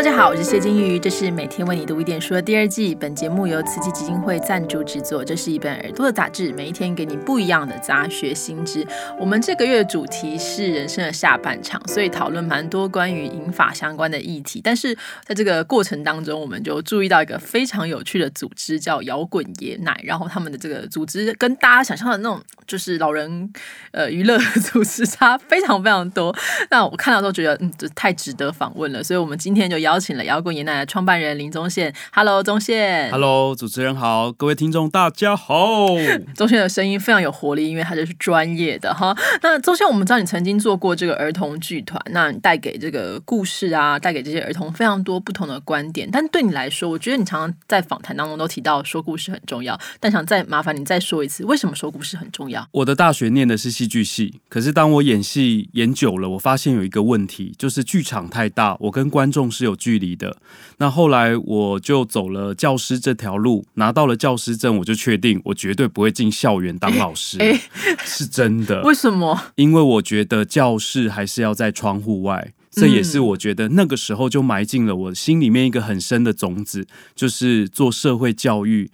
大家好，我是谢金鱼，这是每天为你读一点书的第二季。本节目由慈济基金会赞助制作。这是一本耳朵的杂志，每一天给你不一样的杂学新知。我们这个月的主题是人生的下半场，所以讨论蛮多关于银法相关的议题。但是在这个过程当中，我们就注意到一个非常有趣的组织，叫摇滚爷奶。然后他们的这个组织跟大家想象的那种就是老人呃娱乐组织差非常非常多。那我看到都觉得，嗯，这太值得访问了。所以我们今天就邀请了摇滚爷奶的创办人林宗宪。Hello，宗宪。Hello，主持人好，各位听众大家好。宗宪的声音非常有活力，因为他就是专业的哈。那宗宪，我们知道你曾经做过这个儿童剧团，那你带给这个故事啊，带给这些儿童非常多不同的观点。但对你来说，我觉得你常常在访谈当中都提到说故事很重要，但想再麻烦你再说一次，为什么说故事很重要？我的大学念的是戏剧系，可是当我演戏演久了，我发现有一个问题，就是剧场太大，我跟观众是有距离的。那后来我就走了教师这条路，拿到了教师证，我就确定我绝对不会进校园当老师，诶 是真的。为什么？因为我觉得教室还是要在窗户外，这也是我觉得那个时候就埋进了我心里面一个很深的种子，就是做社会教育。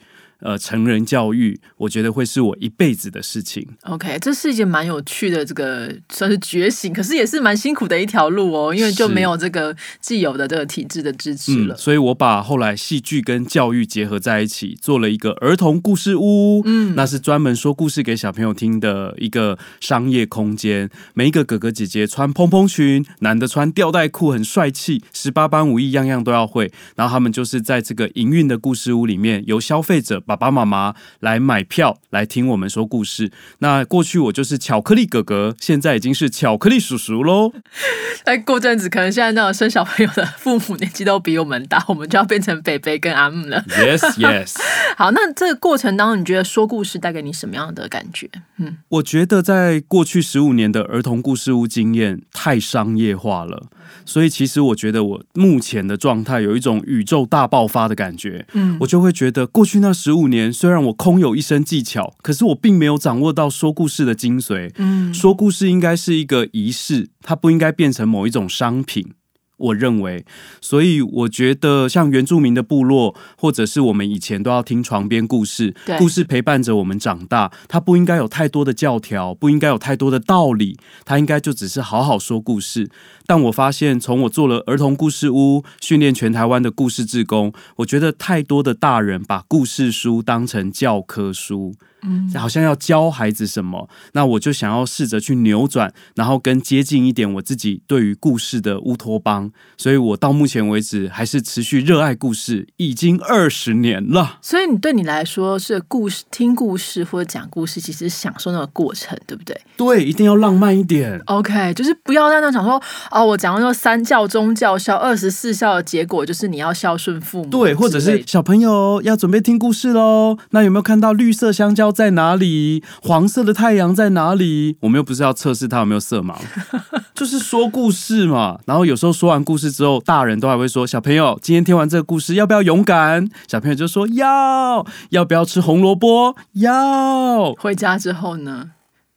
呃，成人教育，我觉得会是我一辈子的事情。OK，这是一件蛮有趣的这个算是觉醒，可是也是蛮辛苦的一条路哦，因为就没有这个既有的这个体制的支持了。所以我把后来戏剧跟教育结合在一起，做了一个儿童故事屋。嗯，那是专门说故事给小朋友听的一个商业空间。每一个哥哥姐姐穿蓬蓬裙，男的穿吊带裤，很帅气，十八般武艺样样都要会。然后他们就是在这个营运的故事屋里面，由消费者爸爸妈妈来买票来听我们说故事。那过去我就是巧克力哥哥，现在已经是巧克力叔叔喽。但过阵子，可能现在那种生小朋友的父母年纪都比我们大，我们就要变成北北跟阿木了。Yes, yes。好，那这个过程当中，你觉得说故事带给你什么样的感觉？嗯，我觉得在过去十五年的儿童故事屋经验太商业化了，所以其实我觉得我目前的状态有一种宇宙大爆发的感觉。嗯，我就会觉得过去那十五年，虽然我空有一身技巧，可是我并没有掌握到说故事的精髓。嗯，说故事应该是一个仪式，它不应该变成某一种商品。我认为，所以我觉得像原住民的部落，或者是我们以前都要听床边故事，故事陪伴着我们长大，它不应该有太多的教条，不应该有太多的道理，它应该就只是好好说故事。但我发现，从我做了儿童故事屋，训练全台湾的故事志工，我觉得太多的大人把故事书当成教科书。嗯，好像要教孩子什么，那我就想要试着去扭转，然后更接近一点我自己对于故事的乌托邦。所以我到目前为止还是持续热爱故事，已经二十年了。所以你对你来说是故事、听故事或者讲故事，其实享受那个过程，对不对对，一定要浪漫一点。？OK，就是不要在那想说哦，我讲说三教中教孝二十四孝的结果就是你要孝顺父母对，或者是小朋友要准备听故事喽。那有没有看到绿色香蕉在哪里？黄色的太阳在哪里？我们又不是要测试他有没有色盲，就是说故事嘛。然后有时候说完故事之后，大人都还会说：“小朋友，今天听完这个故事，要不要勇敢？”小朋友就说：“要。”要不要吃红萝卜？要。回家之后呢？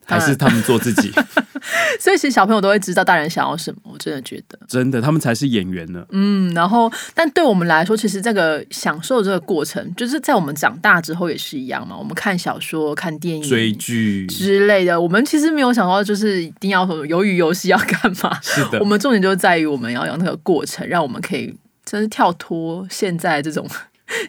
还是他们做自己，所以其实小朋友都会知道大人想要什么，我真的觉得，真的，他们才是演员呢。嗯，然后，但对我们来说，其实这个享受这个过程，就是在我们长大之后也是一样嘛。我们看小说、看电影、追剧之类的，我们其实没有想到，就是一定要什么鱿鱼游戏要干嘛。是的我，们重点就在于我们要有那个过程，让我们可以真是跳脱现在这种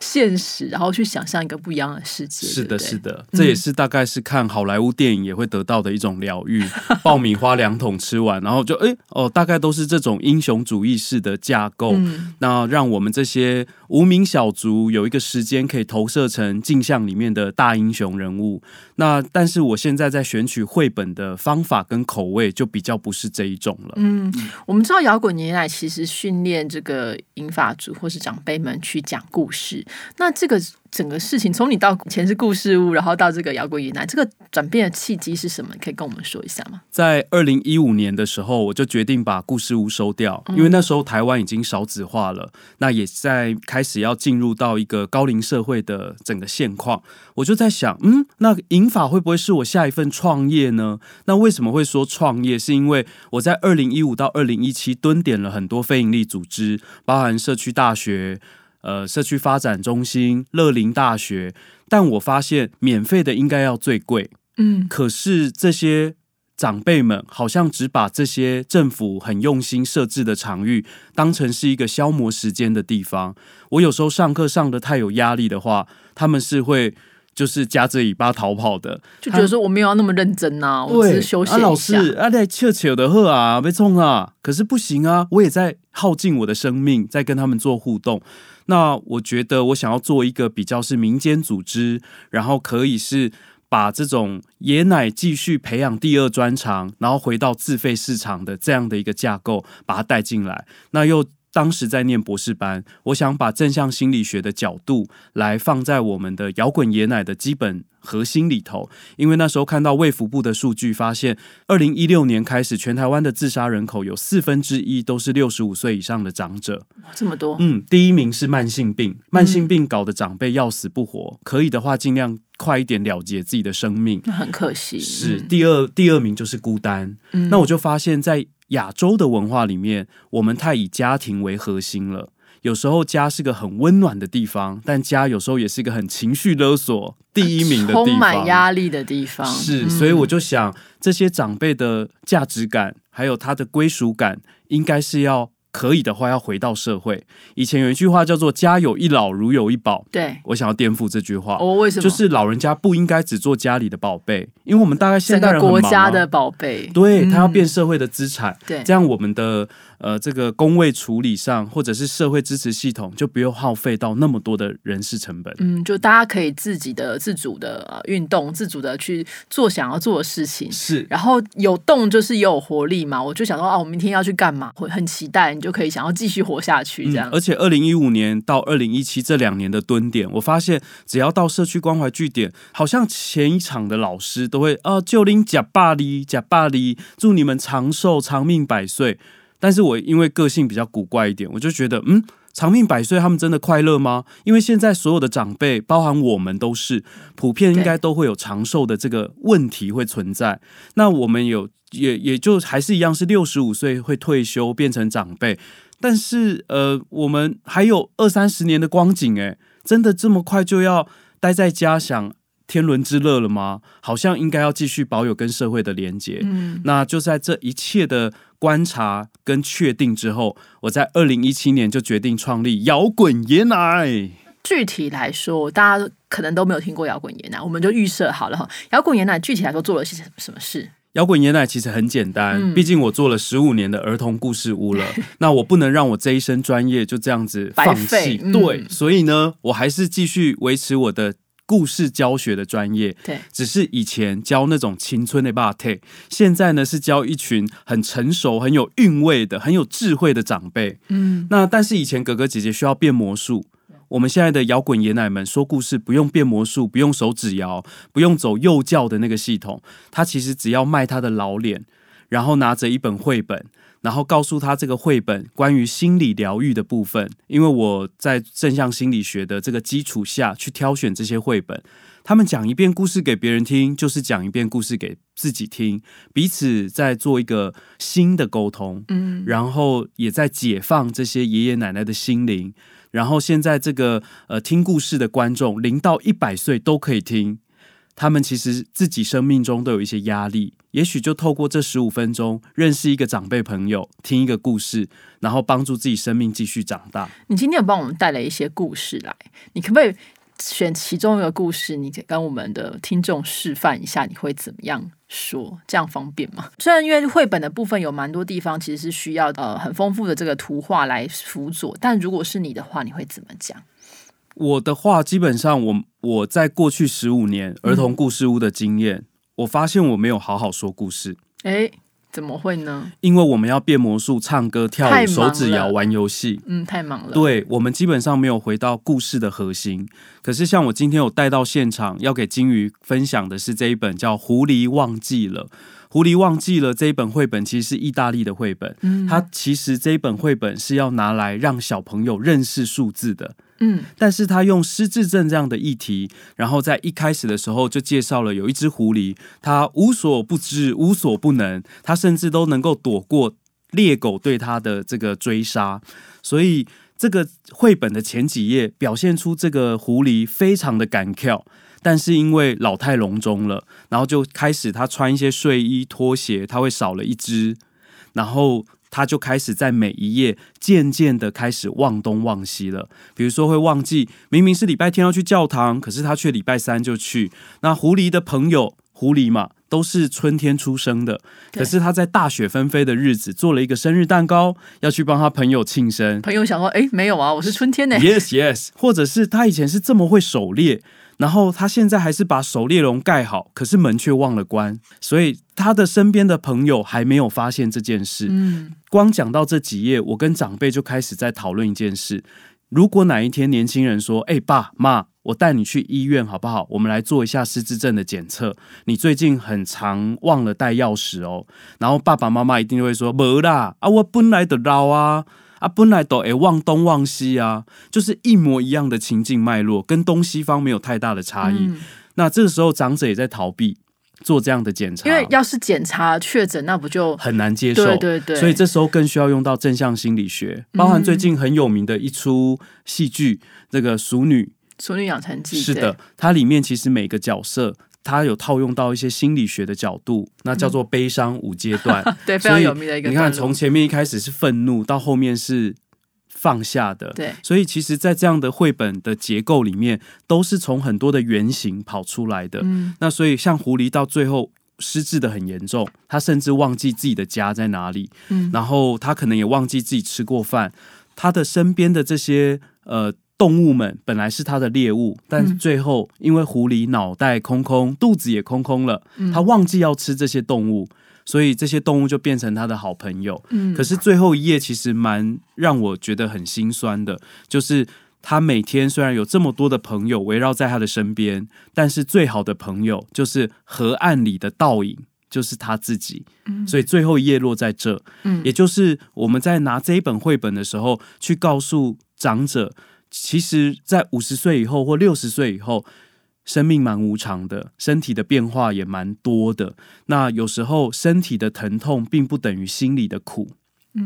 现实，然后去想象一个不一样的世界。是的，对对是的，这也是大概是看好莱坞电影也会得到的一种疗愈。爆米花两桶吃完，然后就哎哦，大概都是这种英雄主义式的架构。嗯那让我们这些无名小卒有一个时间可以投射成镜像里面的大英雄人物。那但是我现在在选取绘本的方法跟口味，就比较不是这一种了。嗯，我们知道摇滚年代其实训练这个银发族或是长辈们去讲故事。事。那这个整个事情，从你到前是故事屋，然后到这个摇滚以来，这个转变的契机是什么？可以跟我们说一下吗？在二零一五年的时候，我就决定把故事屋收掉，因为那时候台湾已经少子化了，那也在开始要进入到一个高龄社会的整个现况。我就在想，嗯，那银法会不会是我下一份创业呢？那为什么会说创业？是因为我在二零一五到二零一七蹲点了很多非营利组织，包含社区大学。呃，社区发展中心、乐林大学，但我发现免费的应该要最贵，嗯，可是这些长辈们好像只把这些政府很用心设置的场域当成是一个消磨时间的地方。我有时候上课上的太有压力的话，他们是会就是夹着尾巴逃跑的，就觉得说我没有要那么认真呐，我只是休息一下。老师啊，在切切的喝啊，被冲啊，可是不行啊，我也在耗尽我的生命，在跟他们做互动。那我觉得我想要做一个比较是民间组织，然后可以是把这种爷奶继续培养第二专长，然后回到自费市场的这样的一个架构，把它带进来。那又当时在念博士班，我想把正向心理学的角度来放在我们的摇滚爷奶的基本。核心里头，因为那时候看到卫福部的数据，发现二零一六年开始，全台湾的自杀人口有四分之一都是六十五岁以上的长者，这么多。嗯，第一名是慢性病，慢性病搞得长辈要死不活，可以的话尽量快一点了结自己的生命，很可惜。是第二，第二名就是孤单。那我就发现，在亚洲的文化里面，我们太以家庭为核心了。有时候家是个很温暖的地方，但家有时候也是一个很情绪勒索第一名的地方，充满压力的地方。是，所以我就想，这些长辈的价值感，还有他的归属感，应该是要。可以的话，要回到社会。以前有一句话叫做“家有一老，如有一宝”。对，我想要颠覆这句话。哦，为什么？就是老人家不应该只做家里的宝贝，因为我们大概现代人国家的宝贝，对他要变社会的资产。对，这样我们的呃这个工位处理上，或者是社会支持系统，就不用耗费到那么多的人事成本。嗯，就大家可以自己的自主的运动，自主的去做想要做的事情。是，然后有动就是也有活力嘛。我就想说啊，我明天要去干嘛？会很期待。你就可以想要继续活下去，这样。而且二零一五年到二零一七这两年的蹲点，我发现只要到社区关怀据点，好像前一场的老师都会啊，就拎假巴黎假巴黎，祝你们长寿长命百岁。但是我因为个性比较古怪一点，我就觉得嗯，长命百岁他们真的快乐吗？因为现在所有的长辈，包含我们都是普遍应该都会有长寿的这个问题会存在。那我们有。也也就还是一样，是六十五岁会退休变成长辈，但是呃，我们还有二三十年的光景，诶，真的这么快就要待在家享天伦之乐了吗？好像应该要继续保有跟社会的连接。嗯，那就在这一切的观察跟确定之后，我在二零一七年就决定创立摇滚爷奶。具体来说，大家可能都没有听过摇滚爷奶，我们就预设好了哈。摇滚爷奶具体来说做了些什么事？摇滚爷奶其实很简单，毕竟我做了十五年的儿童故事屋了，那我不能让我这一身专业就这样子放弃。对，所以呢，我还是继续维持我的故事教学的专业。对，只是以前教那种青春的爸特，现在呢是教一群很成熟、很有韵味的、很有智慧的长辈。嗯，那但是以前哥哥姐姐需要变魔术。我们现在的摇滚爷奶们说故事不用变魔术，不用手指摇，不用走幼教的那个系统，他其实只要卖他的老脸，然后拿着一本绘本，然后告诉他这个绘本关于心理疗愈的部分。因为我在正向心理学的这个基础下去挑选这些绘本，他们讲一遍故事给别人听，就是讲一遍故事给自己听，彼此在做一个新的沟通，嗯，然后也在解放这些爷爷奶奶的心灵。然后现在这个呃听故事的观众零到一百岁都可以听，他们其实自己生命中都有一些压力，也许就透过这十五分钟认识一个长辈朋友，听一个故事，然后帮助自己生命继续长大。你今天有帮我们带来一些故事来，你可不可以？选其中一个故事，你跟我们的听众示范一下，你会怎么样说？这样方便吗？虽然因为绘本的部分有蛮多地方其实是需要呃很丰富的这个图画来辅佐，但如果是你的话，你会怎么讲？我的话，基本上我我在过去十五年儿童故事屋的经验，我发现我没有好好说故事。哎，怎么会呢？因为我们要变魔术、唱歌、跳舞、手指摇、玩游戏。嗯，太忙了。对我们基本上没有回到故事的核心。可是像我今天有带到现场，要给金鱼分享的是这一本叫《狐狸忘记了》。狐狸忘记了这一本绘本，其实是意大利的绘本。嗯，它其实这一本绘本是要拿来让小朋友认识数字的。嗯但是他用失智症这样的议题，然后在一开始的时候就介绍了有一只狐狸，它无所不知、无所不能，它甚至都能够躲过猎狗对它的这个追杀，所以这个绘本的前几页表现出这个狐狸非常的敢跳。但是因为老态龙钟了，然后就开始他穿一些睡衣、拖鞋，他会少了一只，然后他就开始在每一页渐渐的开始忘东忘西了。比如说会忘记明明是礼拜天要去教堂，可是他却礼拜三就去。那狐狸的朋友，狐狸嘛，都是春天出生的，可是他在大雪纷飞的日子做了一个生日蛋糕，要去帮他朋友庆生。朋友想说，哎，没有啊，我是春天呢。Yes, yes，或者是他以前是这么会狩猎，然后他现在还是把狩猎笼盖好，可是门却忘了关，所以他的身边的朋友还没有发现这件事。嗯，光讲到这几页，我跟长辈就开始在讨论一件事：如果哪一天年轻人说：“哎、爸妈，我带你去医院好不好？我们来做一下失智症的检测。你最近很常忘了带钥匙哦。”然后爸爸妈妈一定会说：“没啦，啊，我本来的老啊。”啊，本来都会忘东忘西啊，就是一模一样的情境脉络，跟东西方没有太大的差异。嗯那这个时候，长者也在逃避做这样的检查，因为要是检查确诊，那不就很难接受。对对对，所以这时候更需要用到正向心理学，包含最近很有名的一出戏剧，这个《熟女《熟女养成记》是的，它里面其实每个角色。它有套用到一些心理学的角度，那叫做悲伤五阶段。对，对，非所以常有名的一个你看，从前面一开始是愤怒，到后面是放下的。对所以其实，在这样的绘本的结构里面，都是从很多的原型跑出来的。嗯那所以，像狐狸到最后失智的很严重，他甚至忘记自己的家在哪里，嗯然后他可能也忘记自己吃过饭。他的身边的这些呃动物们本来是他的猎物，但是嗯。最后因为狐狸脑袋空空，肚子也空空了，嗯。他忘记要吃这些动物，所以这些动物就变成他的好朋友。嗯，可是最后一页其实蛮让我觉得很心酸的，就是他每天虽然有这么多的朋友围绕在他的身边，但是最好的朋友就是河岸里的倒影。就是他自己，所以最后一页落在这，嗯。也就是我们在拿这一本绘本的时候，去告诉长者，其实，在五十岁以后或六十岁以后，生命蛮无常的，身体的变化也蛮多的。那有时候身体的疼痛并不等于心里的苦，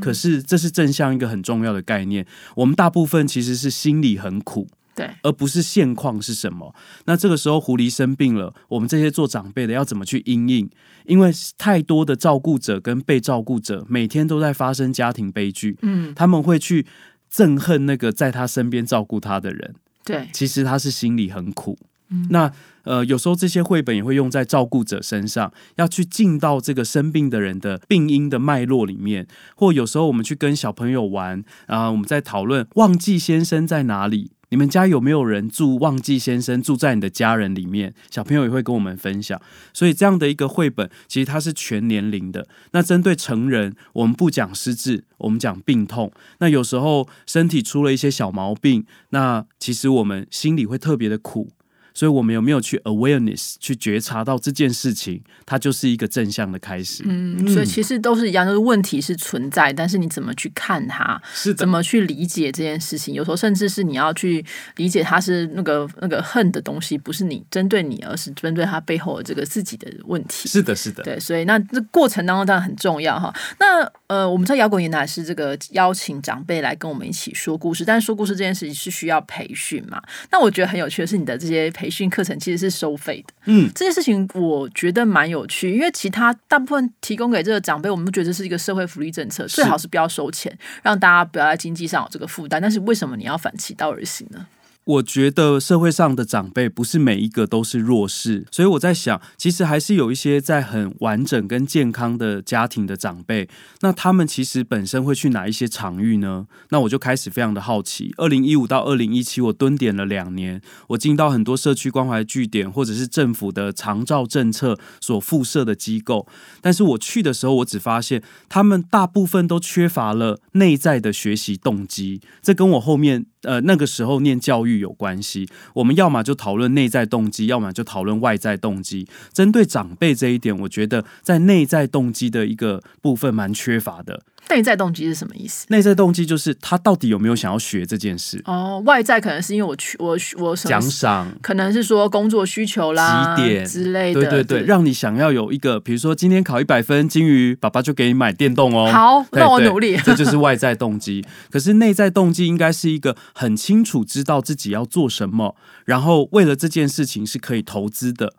可是这是正向一个很重要的概念。我们大部分其实是心里很苦，对，而不是现况是什么。那这个时候狐狸生病了，我们这些做长辈的要怎么去应应？因为太多的照顾者跟被照顾者每天都在发生家庭悲剧，嗯他们会去憎恨那个在他身边照顾他的人。对，其实他是心里很苦。嗯那呃，有时候这些绘本也会用在照顾者身上，要去进到这个生病的人的病因的脉络里面，或有时候我们去跟小朋友玩，啊、我们在讨论忘记先生在哪里。你们家有没有人住忘记先生住在你的家人里面？小朋友也会跟我们分享，所以这样的一个绘本，其实它是全年龄的。那针对成人，我们不讲失智，我们讲病痛。那有时候身体出了一些小毛病，那其实我们心里会特别的苦。所以，我们有没有去 awareness 去觉察到这件事情，它就是一个正向的开始。嗯，所以其实都是一样，就是问题是存在，但是你怎么去看它，是怎么去理解这件事情？有时候甚至是你要去理解它是那个那个恨的东西，不是你针对你，而是针对它背后的这个自己的问题。是的，是的，对，所以那这过程当中当然很重要哈。那呃，我们在摇滚年代是这个邀请长辈来跟我们一起说故事，但是说故事这件事情是需要培训嘛？那我觉得很有趣的是，你的这些培训课程其实是收费的。嗯，这件事情我觉得蛮有趣，因为其他大部分提供给这个长辈，我们都觉得这是一个社会福利政策，最好是不要收钱，让大家不要在经济上有这个负担。但是为什么你要反其道而行呢？我觉得社会上的长辈不是每一个都是弱势，所以我在想，其实还是有一些在很完整跟健康的家庭的长辈，那他们其实本身会去哪一些场域呢？那我就开始非常的好奇。二零一五到二零一七，我蹲点了两年，我进到很多社区关怀据点，或者是政府的长照政策所附设的机构，但是我去的时候，我只发现他们大部分都缺乏了内在的学习动机，这跟我后面。呃，那个时候念教育有关系，我们要么就讨论内在动机，要么就讨论外在动机。针对长辈这一点，我觉得在内在动机的一个部分蛮缺乏的。内在动机是什么意思？内在动机就是他到底有没有想要学这件事？哦，外在可能是因为我去我我奖赏，可能是说工作需求啦、几点之类的。对对对，让你想要有一个，比如说今天考一百分，金鱼爸爸就给你买电动哦。好，那我努力。这就是外在动机。可是内在动机应该是一个很清楚知道自己要做什么，然后为了这件事情是可以投资的。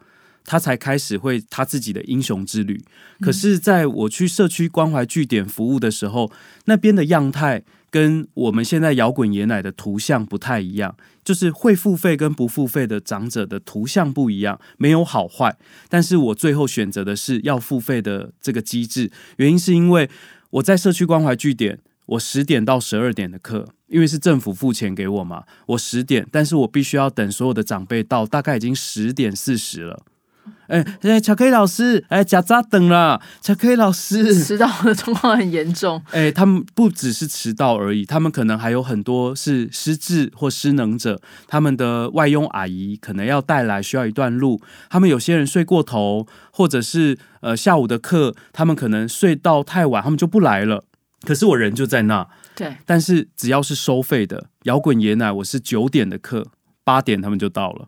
他才开始会他自己的英雄之旅。可是，在我去社区关怀据点服务的时候，那边的样态跟我们现在摇滚爷奶的图像不太一样，就是会付费跟不付费的长者的图像不一样，没有好坏。但是我最后选择的是要付费的这个机制，原因是因为我在社区关怀据点，我十点到十二点的课，因为是政府付钱给我嘛，我十点，但是我必须要等所有的长辈到，大概已经十点四十了。哎哎，巧克力老师，哎，假扎等了。巧克力老师迟到的状况很严重。哎，他们不只是迟到而已，他们可能还有很多是失智或失能者。他们的外佣阿姨可能要带来，需要一段路。他们有些人睡过头，或者是呃下午的课，他们可能睡到太晚，他们就不来了。可是我人就在那。对。但是只要是收费的摇滚爷奶，我是九点的课，八点他们就到了。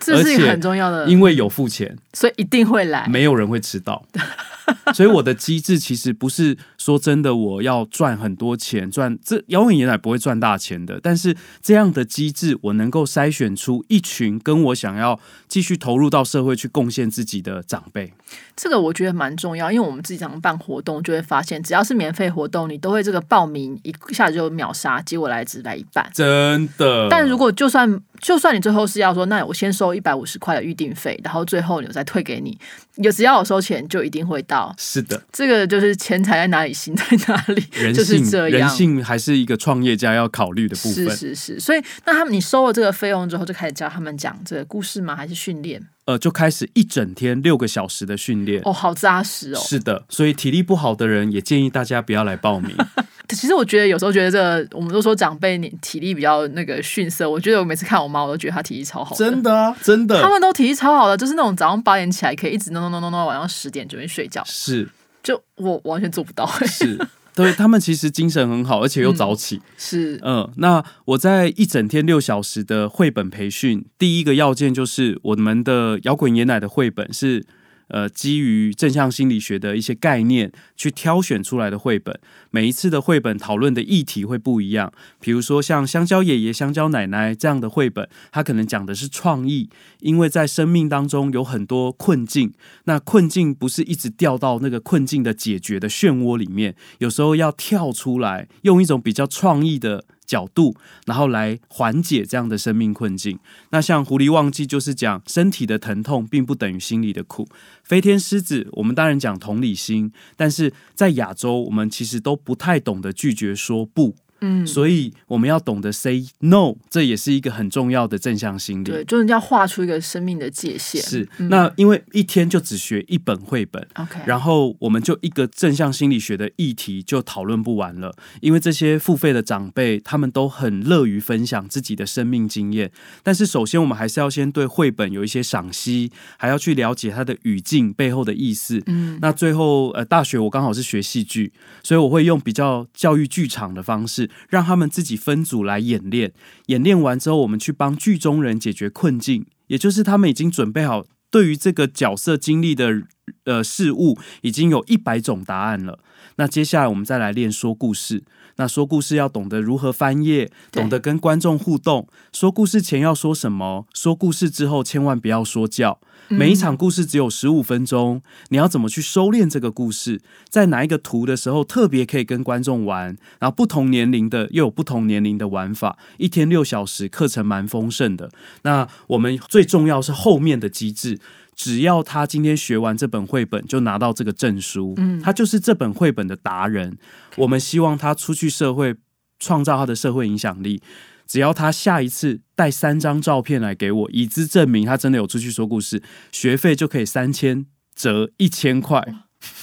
这是一个很重要的，因为有付钱，所以一定会来，没有人会迟到。所以我的机制其实不是说真的，我要赚很多钱，赚这摇滚爷奶不会赚大钱的。但是这样的机制，我能够筛选出一群跟我想要继续投入到社会去贡献自己的长辈。这个我觉得蛮重要，因为我们自己常办活动，就会发现只要是免费活动，你都会这个报名一下子就秒杀，结果来只来一半，真的。但如果就算就算你最后是要说，那我先收一百五十块的预定费，然后最后你再退给你，有只要我收钱，就一定会到。是的，这个就是钱财在哪里，心在哪里，就是这样。人性还是一个创业家要考虑的部分。是是是，所以那他们你收了这个费用之后，就开始教他们讲这个故事吗？还是训练？呃，就开始一整天六个小时的训练。哦，好扎实哦。是的，所以体力不好的人也建议大家不要来报名。其实我觉得有时候觉得这个，我们都说长辈你体力比较那个逊色。我觉得我每次看我妈，我都觉得她体力超好。真的啊，真的。他们都体力超好的，就是那种早上八点起来可以一直弄弄弄弄到晚上十点准备睡觉。是。就我完全做不到。是。对他们其实精神很好，而且又早起。是。嗯，那我在一整天六小时的绘本培训，第一个要件就是我们的摇滚爷奶的绘本是。呃，基于正向心理学的一些概念去挑选出来的绘本，每一次的绘本讨论的议题会不一样。比如说像香蕉爷爷、香蕉奶奶这样的绘本，它可能讲的是创意，因为在生命当中有很多困境，那困境不是一直掉到那个困境的解决的漩涡里面，有时候要跳出来，用一种比较创意的。角度，然后来缓解这样的生命困境。那像狐狸忘记，就是讲身体的疼痛并不等于心里的苦。飞天狮子，我们当然讲同理心，但是在亚洲，我们其实都不太懂得拒绝说不。嗯，所以我们要懂得 say no，这也是一个很重要的正向心理。对，就是要画出一个生命的界限。是，那因为一天就只学一本绘本，OK，然后我们就一个正向心理学的议题就讨论不完了。因为这些付费的长辈，他们都很乐于分享自己的生命经验。但是首先，我们还是要先对绘本有一些赏析，还要去了解它的语境背后的意思。嗯，那最后，呃，大学我刚好是学戏剧，所以我会用比较教育剧场的方式。让他们自己分组来演练，演练完之后，我们去帮剧中人解决困境，也就是他们已经准备好对于这个角色经历的呃事物，已经有一百种答案了。那接下来我们再来练说故事。那说故事要懂得如何翻页，懂得跟观众互动。说故事前要说什么？说故事之后千万不要说教。每一场故事只有十五分钟，你要怎么去收敛这个故事？在哪一个图的时候特别可以跟观众玩？然后不同年龄的又有不同年龄的玩法。一天六小时，课程蛮丰盛的。那我们最重要是后面的机制。只要他今天学完这本绘本，就拿到这个证书，嗯，他就是这本绘本的达人。我们希望他出去社会，创造他的社会影响力。只要他下一次带三张照片来给我，以资证明他真的有出去说故事，学费就可以三千折一千块。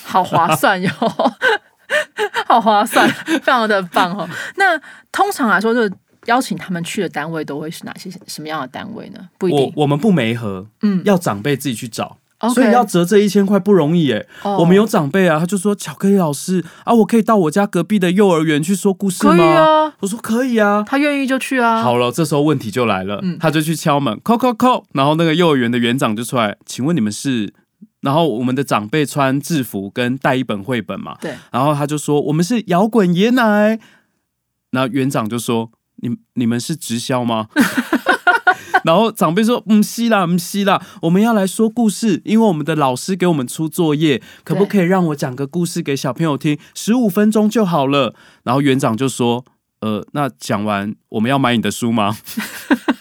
好划算哟，好划算，非常的棒哦。那通常来说，就邀请他们去的单位都会是哪些什么样的单位呢？不一我定。我们不媒合，嗯要长辈自己去找。所以要折这一千块不容易耶。哦我们有长辈啊，他就说巧克力老师啊，我可以到我家隔壁的幼儿园去说故事吗？我说可以啊。他愿意就去啊。好了，这时候问题就来了，嗯他就去敲门，叩叩叩，然后那个幼儿园的园长就出来，请问你们是？然后我们的长辈穿制服跟带一本绘本嘛，对，然后他就说我们是摇滚爷奶，然后园长就说你你们是直销吗？然后长辈说：“嗯，是啦，嗯，是啦，我们要来说故事，因为我们的老师给我们出作业，可不可以让我讲个故事给小朋友听？十五分钟就好了。”然后园长就说：“呃，那讲完我们要买你的书吗？”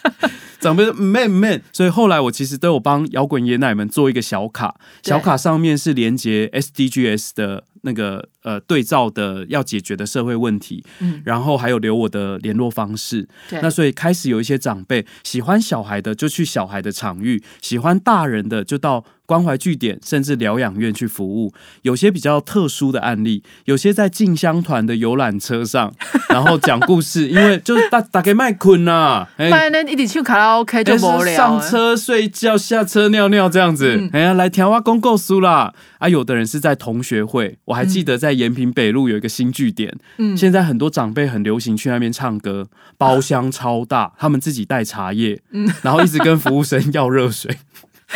长辈说：“man man。”所以后来我其实都有帮摇滚爷奶们做一个小卡，小卡上面是连接 SDGs 的那个呃对照的要解决的社会问题，嗯然后还有留我的联络方式。对那所以开始有一些长辈喜欢小孩的就去小孩的场域，喜欢大人的就到关怀据点甚至疗养院去服务。有些比较特殊的案例，有些在进香团的游览车上，然后讲故事，因为就是大大概麦困呐，哎不然呢，一起去卡拉 OK 就无聊。上车睡觉，下车尿尿这样子。嗯哎呀，来调啊公购书啦！啊，有的人是在同学会，我还记得在延平北路有一个新据点，嗯。现在很多长辈很流行去那边唱歌，包厢超大，他们自己带茶叶，嗯。然后一直跟服务生 要热水。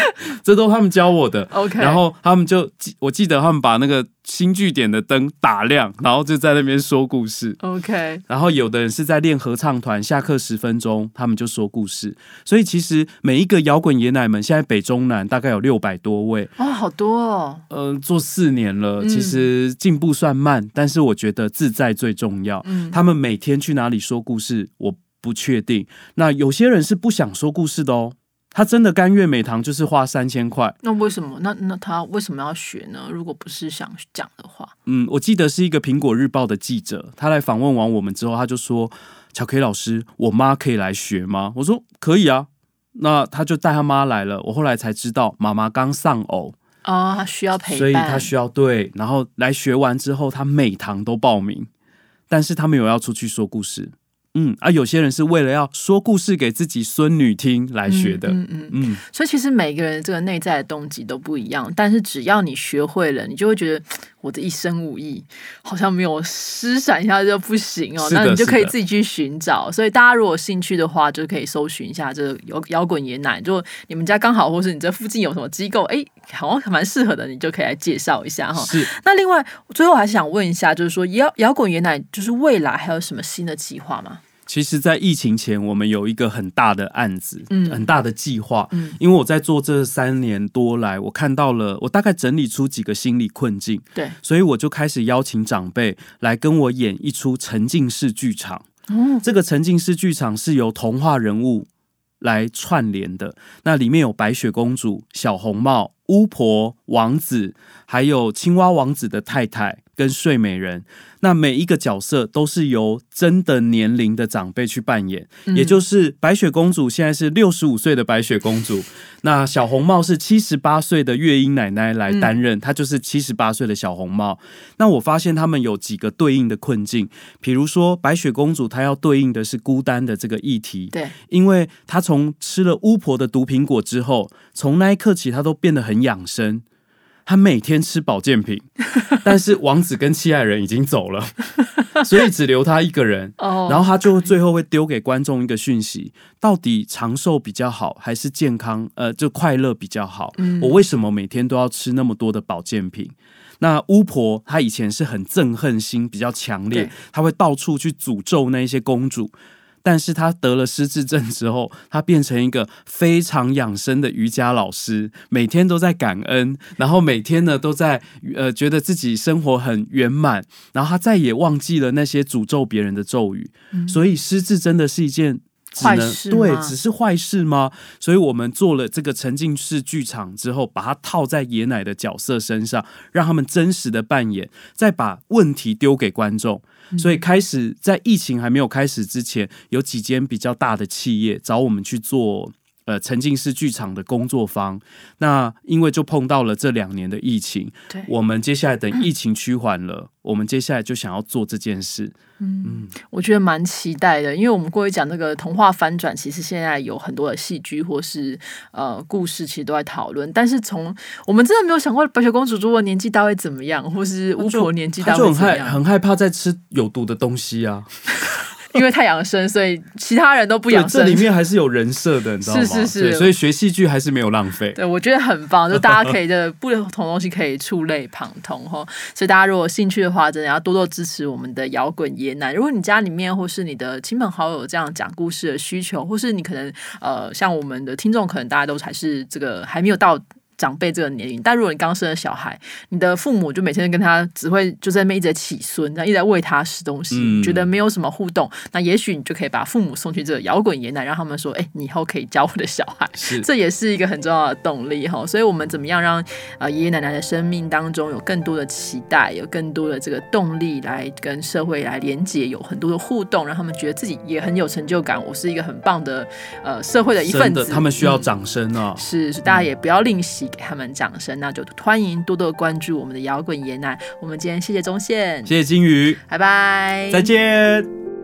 这都他们教我的 OK 然后他们就记，我记得他们把那个新据点的灯打亮，然后就在那边说故事。OK，然后有的人是在练合唱团，下课十分钟，他们就说故事。所以其实每一个摇滚爷奶们，现在北中南大概有六百多位，哦，好多哦。嗯、做四年了，嗯其实进步算慢，但是我觉得自在最重要。嗯，他们每天去哪里说故事，我不确定。那有些人是不想说故事的哦，他真的甘愿每堂就是花三千块。那为什么？那那他为什么要学呢？如果不是想讲的话，嗯，我记得是一个苹果日报的记者，他来访问完我们之后，他就说：“巧克力老师，我妈可以来学吗？”我说：“可以啊。”那他就带他妈来了。我后来才知道，妈妈刚丧偶，哦，他需要陪伴，所以他需要对。然后来学完之后，他每堂都报名，但是他没有要出去说故事。嗯啊，有些人是为了要说故事给自己孙女听来学的。嗯嗯嗯嗯所以其实每个人这个内在的动机都不一样，但是只要你学会了，你就会觉得我的一身武艺好像没有施展一下就不行哦，那你就可以自己去寻找。所以大家如果有兴趣的话，就可以搜寻一下这个摇摇滚爷奶。如果你们家刚好，或是你这附近有什么机构，哎，好像蛮适合的，你就可以来介绍一下哈。是那另外，最后还是想问一下，就是说摇摇滚爷奶，就是未来还有什么新的计划吗？其实，在疫情前，我们有一个很大的案子，嗯。很大的计划。嗯。因为我在做这三年多来，我看到了，我大概整理出几个心理困境，对，所以我就开始邀请长辈来跟我演一出沉浸式剧场。哦，这个沉浸式剧场是由童话人物来串联的，那里面有白雪公主、小红帽、巫婆、王子，还有青蛙王子的太太跟睡美人。那每一个角色都是由真的年龄的长辈去扮演，也就是白雪公主现在是六十五岁的白雪公主，那小红帽是七十八岁的月英奶奶来担任，她就是七十八岁的小红帽。那我发现他们有几个对应的困境，比如说白雪公主她要对应的是孤单的这个议题，对，因为她从吃了巫婆的毒苹果之后，从那一刻起她都变得很养生。他每天吃保健品，但是王子跟七爱人已经走了，所以只留他一个人。哦，然后他就最后会丢给观众一个讯息：到底长寿比较好，还是健康？呃，就快乐比较好？嗯我为什么每天都要吃那么多的保健品？那巫婆她以前是很憎恨心比较强烈，她会到处去诅咒那一些公主。但是他得了失智症之后，他变成一个非常养生的瑜伽老师，每天都在感恩，然后每天呢都在呃觉得自己生活很圆满，然后他再也忘记了那些诅咒别人的咒语。所以失智真的是一件坏事对，只是坏事吗？所以我们做了这个沉浸式剧场之后，把它套在爷奶的角色身上，让他们真实的扮演，再把问题丢给观众。所以开始在疫情还没有开始之前，有几间比较大的企业找我们去做。呃，沉浸式剧场的工作方，那因为就碰到了这两年的疫情，对，我们接下来等疫情趋缓了，我们接下来就想要做这件事。嗯我觉得蛮期待的，因为我们过去讲那个童话翻转，其实现在有很多的戏剧或是呃故事，其实都在讨论。但是从我们真的没有想过白雪公主如果年纪大会怎么样，或是巫婆年纪大会怎么样，很害怕在吃有毒的东西啊。因为太养生，所以其他人都不对，养生。这里面还是有人设的，你知道吗？是是是所以学戏剧还是没有浪费。对，我觉得很棒，就大家可以 的不同东西可以触类旁通哈。所以大家如果有兴趣的话，真的要多多支持我们的摇滚爷奶。如果你家里面或是你的亲朋好友有这样讲故事的需求，或是你可能呃像我们的听众，可能大家都还是这个还没有到。长辈这个年龄，但如果你刚生了小孩，你的父母就每天跟他只会就在那边一直在起孙，然后一直在喂他吃东西，嗯觉得没有什么互动，那也许你就可以把父母送去这个摇滚爷奶，让他们说，哎、你以后可以教我的小孩。这也是一个很重要的动力哈。所以，我们怎么样让呃爷爷奶奶的生命当中有更多的期待，有更多的这个动力来跟社会来连接，有很多的互动，让他们觉得自己也很有成就感。我是一个很棒的呃社会的一份，子，他们需要嗯掌声啊！是，是大家也不要吝惜给他们掌声，那就欢迎多多关注我们的摇滚爷奶。我们今天谢谢钟宪，谢谢金鱼，拜拜，再见。